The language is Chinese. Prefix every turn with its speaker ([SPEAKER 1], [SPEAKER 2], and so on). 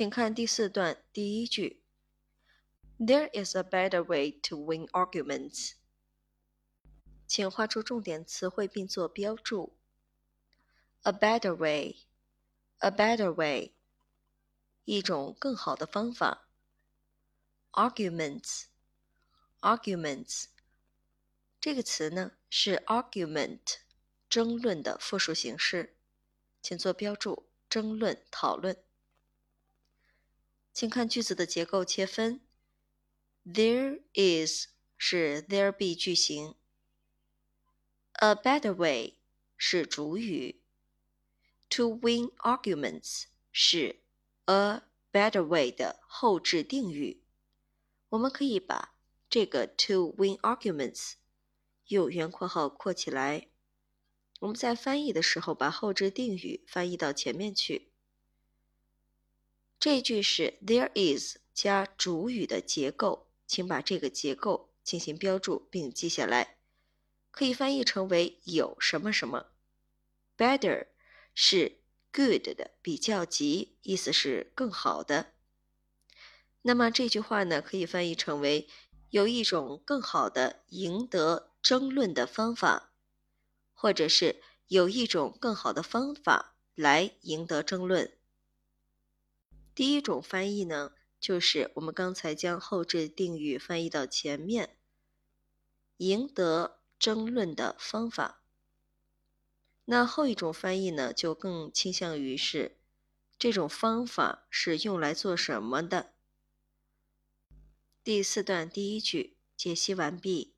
[SPEAKER 1] 请看第四段第一句。There is a better way to win arguments。请画出重点词汇并做标注。A better way, a better way，一种更好的方法。Arguments, arguments，这个词呢是 argument，争论的复数形式，请做标注。争论、讨论。请看句子的结构切分。There is 是 there be 句型，a better way 是主语，to win arguments 是 a better way 的后置定语。我们可以把这个 to win arguments 用圆括号括起来。我们在翻译的时候把后置定语翻译到前面去。这句是 there is 加主语的结构，请把这个结构进行标注并记下来。可以翻译成为有什么什么。Better 是 good 的比较级，意思是更好的。那么这句话呢，可以翻译成为有一种更好的赢得争论的方法，或者是有一种更好的方法来赢得争论。第一种翻译呢，就是我们刚才将后置定语翻译到前面，赢得争论的方法。那后一种翻译呢，就更倾向于是这种方法是用来做什么的。第四段第一句解析完毕。